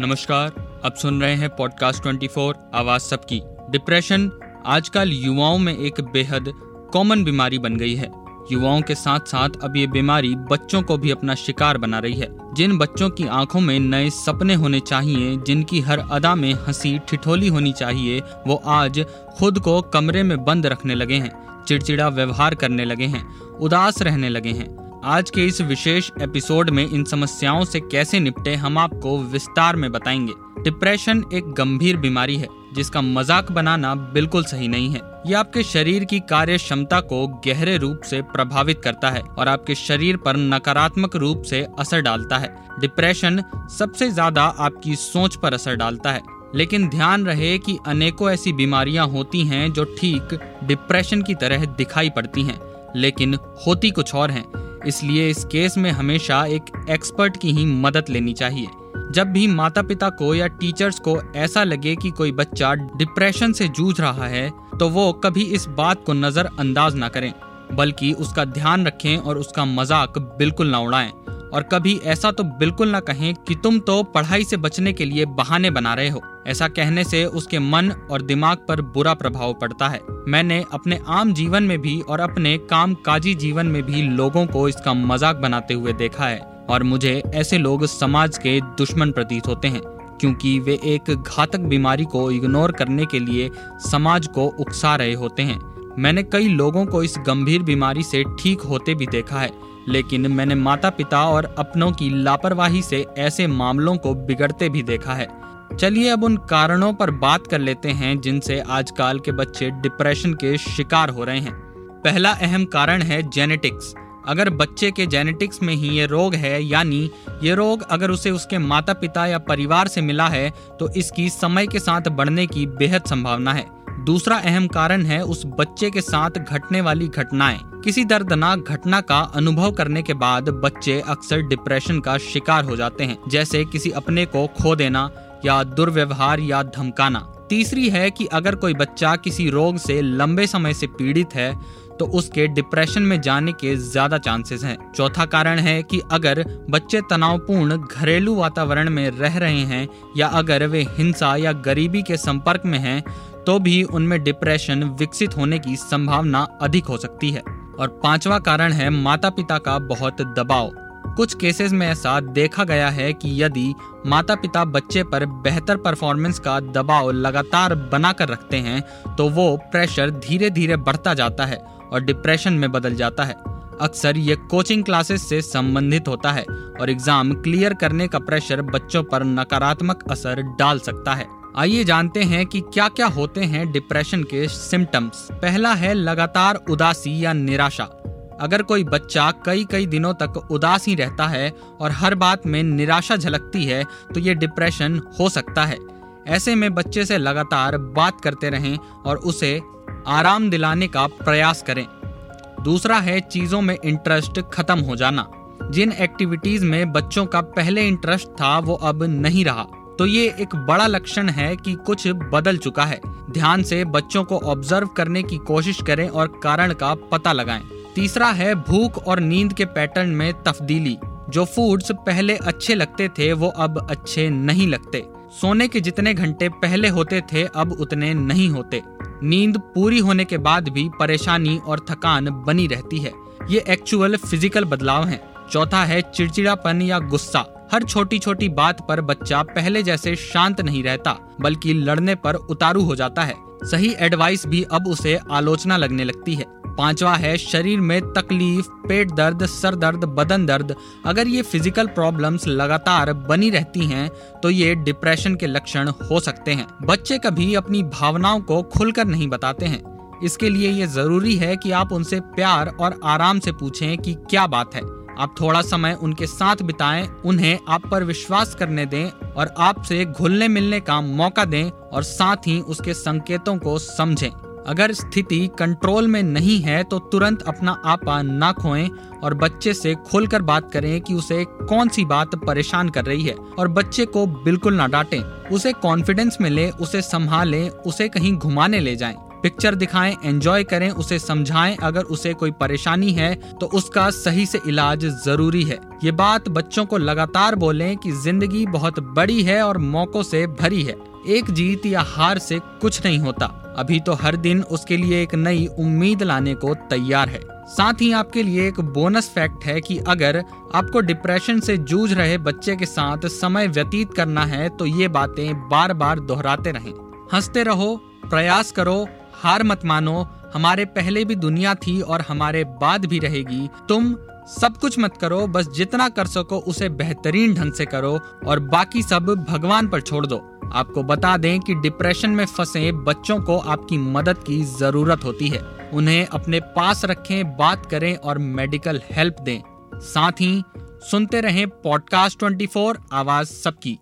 नमस्कार, आप सुन रहे हैं पॉडकास्ट 24 आवाज़ सबकी। डिप्रेशन आजकल युवाओं में एक बेहद कॉमन बीमारी बन गई है। युवाओं के साथ साथ अब ये बीमारी बच्चों को भी अपना शिकार बना रही है। जिन बच्चों की आँखों में नए सपने होने चाहिए, जिनकी हर अदा में हँसी ठिठोली होनी चाहिए, वो आज खुद को कमरे में बंद रखने लगे हैं, चिड़चिड़ा व्यवहार करने लगे हैं, उदास रहने लगे हैं। आज के इस विशेष एपिसोड में इन समस्याओं से कैसे निपटे हम आपको विस्तार में बताएँगे। डिप्रेशन एक गंभीर बीमारी है, जिसका मज़ाक बनाना बिल्कुल सही नहीं है। यह आपके शरीर की कार्य क्षमता को गहरे रूप से प्रभावित करता है और आपके शरीर पर नकारात्मक रूप से असर डालता है। डिप्रेशन सबसे ज़्यादा आपकी सोच पर असर डालता है, लेकिन ध्यान रहे कि अनेकों ऐसी बीमारियाँ होती हैं जो ठीक डिप्रेशन की तरह दिखाई पड़ती हैं, लेकिन होती कुछ और हैं। इसलिए इस केस में हमेशा एक एक्सपर्ट की ही मदद लेनी चाहिए। जब भी माता पिता को या टीचर्स को ऐसा लगे कि कोई बच्चा डिप्रेशन से जूझ रहा है तो वो कभी इस बात को नजरअंदाज ना करें, बल्कि उसका ध्यान रखें और उसका मज़ाक बिल्कुल ना उड़ाएँ। और कभी ऐसा तो बिल्कुल ना कहें कि तुम तो पढ़ाई से बचने के लिए बहाने बना रहे हो। ऐसा कहने से उसके मन और दिमाग पर बुरा प्रभाव पड़ता है। मैंने अपने आम जीवन में भी और अपने काम काजी जीवन में भी लोगों को इसका मज़ाक बनाते हुए देखा है और मुझे ऐसे लोग समाज के दुश्मन प्रतीत होते हैं, क्योंकि वे एक घातक बीमारी को इग्नोर करने के लिए समाज को उकसा रहे होते हैं। मैंने कई लोगों को इस गंभीर बीमारी से ठीक होते भी देखा है लेकिन मैंने माता पिता और अपनों की लापरवाही से ऐसे मामलों को बिगड़ते भी देखा है। चलिए अब उन कारणों पर बात कर लेते हैं जिनसे आजकल के बच्चे डिप्रेशन के शिकार हो रहे हैं। पहला अहम कारण है जेनेटिक्स। अगर बच्चे के जेनेटिक्स में ही ये रोग है, यानी ये रोग अगर उसे उसके माता पिता या परिवार से मिला है तो इसकी समय के साथ बढ़ने की बेहद संभावना है। दूसरा अहम कारण है उस बच्चे के साथ घटने वाली घटनाएँ। किसी दर्दनाक घटना का अनुभव करने के बाद बच्चे अक्सर डिप्रेशन का शिकार हो जाते हैं, जैसे किसी अपने को खो देना या दुर्व्यवहार या धमकाना। तीसरी है कि अगर कोई बच्चा किसी रोग से लंबे समय से पीड़ित है तो उसके डिप्रेशन में जाने के ज़्यादा चांसेस हैं। चौथा कारण है कि अगर बच्चे तनावपूर्ण, घरेलू वातावरण में रह रहे हैं या अगर वे हिंसा या गरीबी के संपर्क में हैं तो भी उनमें डिप्रेशन विकसित होने की संभावना अधिक हो सकती है। और पांचवा कारण है माता पिता का बहुत दबाव। कुछ केसेस में ऐसा देखा गया है कि यदि माता पिता बच्चे पर बेहतर परफॉर्मेंस का दबाव लगातार बनाकर रखते हैं तो वो प्रेशर धीरे धीरे बढ़ता जाता है और डिप्रेशन में बदल जाता है। अक्सर ये कोचिंग क्लासेस से संबंधित होता है और एग्ज़ाम क्लियर करने का प्रेशर बच्चों पर नकारात्मक असर डाल सकता है। आइए जानते हैं कि क्या क्या होते हैं डिप्रेशन के सिम्टम्स पहला है लगातार उदासी या निराशा। अगर कोई बच्चा कई कई दिनों तक उदास ही रहता है और हर बात में निराशा झलकती है तो ये डिप्रेशन हो सकता है। ऐसे में बच्चे से लगातार बात करते रहें और उसे आराम दिलाने का प्रयास करें। दूसरा है चीज़ों में इंटरेस्ट खत्म हो जाना। जिन एक्टिविटीज़ में बच्चों का पहले इंटरेस्ट था, वो अब नहीं रहा। तो ये एक बड़ा लक्षण है कि कुछ बदल चुका है। ध्यान से बच्चों को ऑब्ज़र्व करने की कोशिश करें और कारण का पता लगाएँ। तीसरा है भूख और नींद के पैटर्न में तब्दीली। जो फूड्स पहले अच्छे लगते थे, वो अब अच्छे नहीं लगते। सोने के जितने घंटे पहले होते थे, अब उतने नहीं होते। नींद पूरी होने के बाद भी परेशानी और थकान बनी रहती है। ये एक्चुअल फ़िज़िकल बदलाव हैं। चौथा है चिड़चिड़ापन या गुस्सा। हर छोटी छोटी बात पर बच्चा पहले जैसे शांत नहीं रहता, बल्कि लड़ने पर उतारू हो जाता है। सही एडवाइस भी अब उसे आलोचना लगने लगती है। पांचवा है, शरीर में तकलीफ़, पेट दर्द, सर दर्द, बदन दर्द। अगर ये फ़िज़िकल प्रॉब्लम्स लगातार बनी रहती हैं तो ये डिप्रेशन के लक्षण हो सकते हैं। बच्चे कभी अपनी भावनाओं को खुलकर नहीं बताते हैं। इसके लिए ये ज़रूरी है कि आप उनसे प्यार और आराम से पूछें कि क्या बात है। आप थोड़ा समय उनके साथ बिताएँ, उन्हें आप पर विश्वास करने दें और आपसे घुलने मिलने का मौका दें और साथ ही उसके संकेतों को समझें। अगर स्थिति कंट्रोल में नहीं है तो तुरंत अपना आपा ना खोएँ और बच्चे से खोलकर बात करें कि उसे कौन सी बात परेशान कर रही है और बच्चे को बिल्कुल ना डांटें। उसे कॉन्फिडेंस मिले, उसे संभालें, उसे कहीं घुमाने ले जाएँ। पिक्चर दिखाएँ एंजॉय करें, उसे समझाएँ। अगर उसे कोई परेशानी है तो उसका सही से इलाज ज़रूरी है। ये बात बच्चों को लगातार बोलें कि ज़िंदगी बहुत बड़ी है और मौकों से भरी है। एक जीत या हार से कुछ नहीं होता। अभी तो हर दिन उसके लिए एक नई उम्मीद लाने को तैयार है। साथ ही आपके लिए एक बोनस फैक्ट है कि अगर आपको डिप्रेशन से जूझ रहे बच्चे के साथ समय व्यतीत करना है तो ये बातें बार बार दोहराते रहें। हँसते रहो, प्रयास करो हार मत मानो, हमारे पहले भी दुनिया थी और हमारे बाद भी रहेगी। तुम सब कुछ मत करो, बस जितना कर सको उसे बेहतरीन ढंग से करो और बाकी सब भगवान पर छोड़ दो। आपको बता दें कि डिप्रेशन में फंसे बच्चों को आपकी मदद की ज़रूरत होती है। उन्हें अपने पास रखें, बात करें और मेडिकल हेल्प दें। साथ ही सुनते रहें पॉडकास्ट 24 आवाज़ सबकी।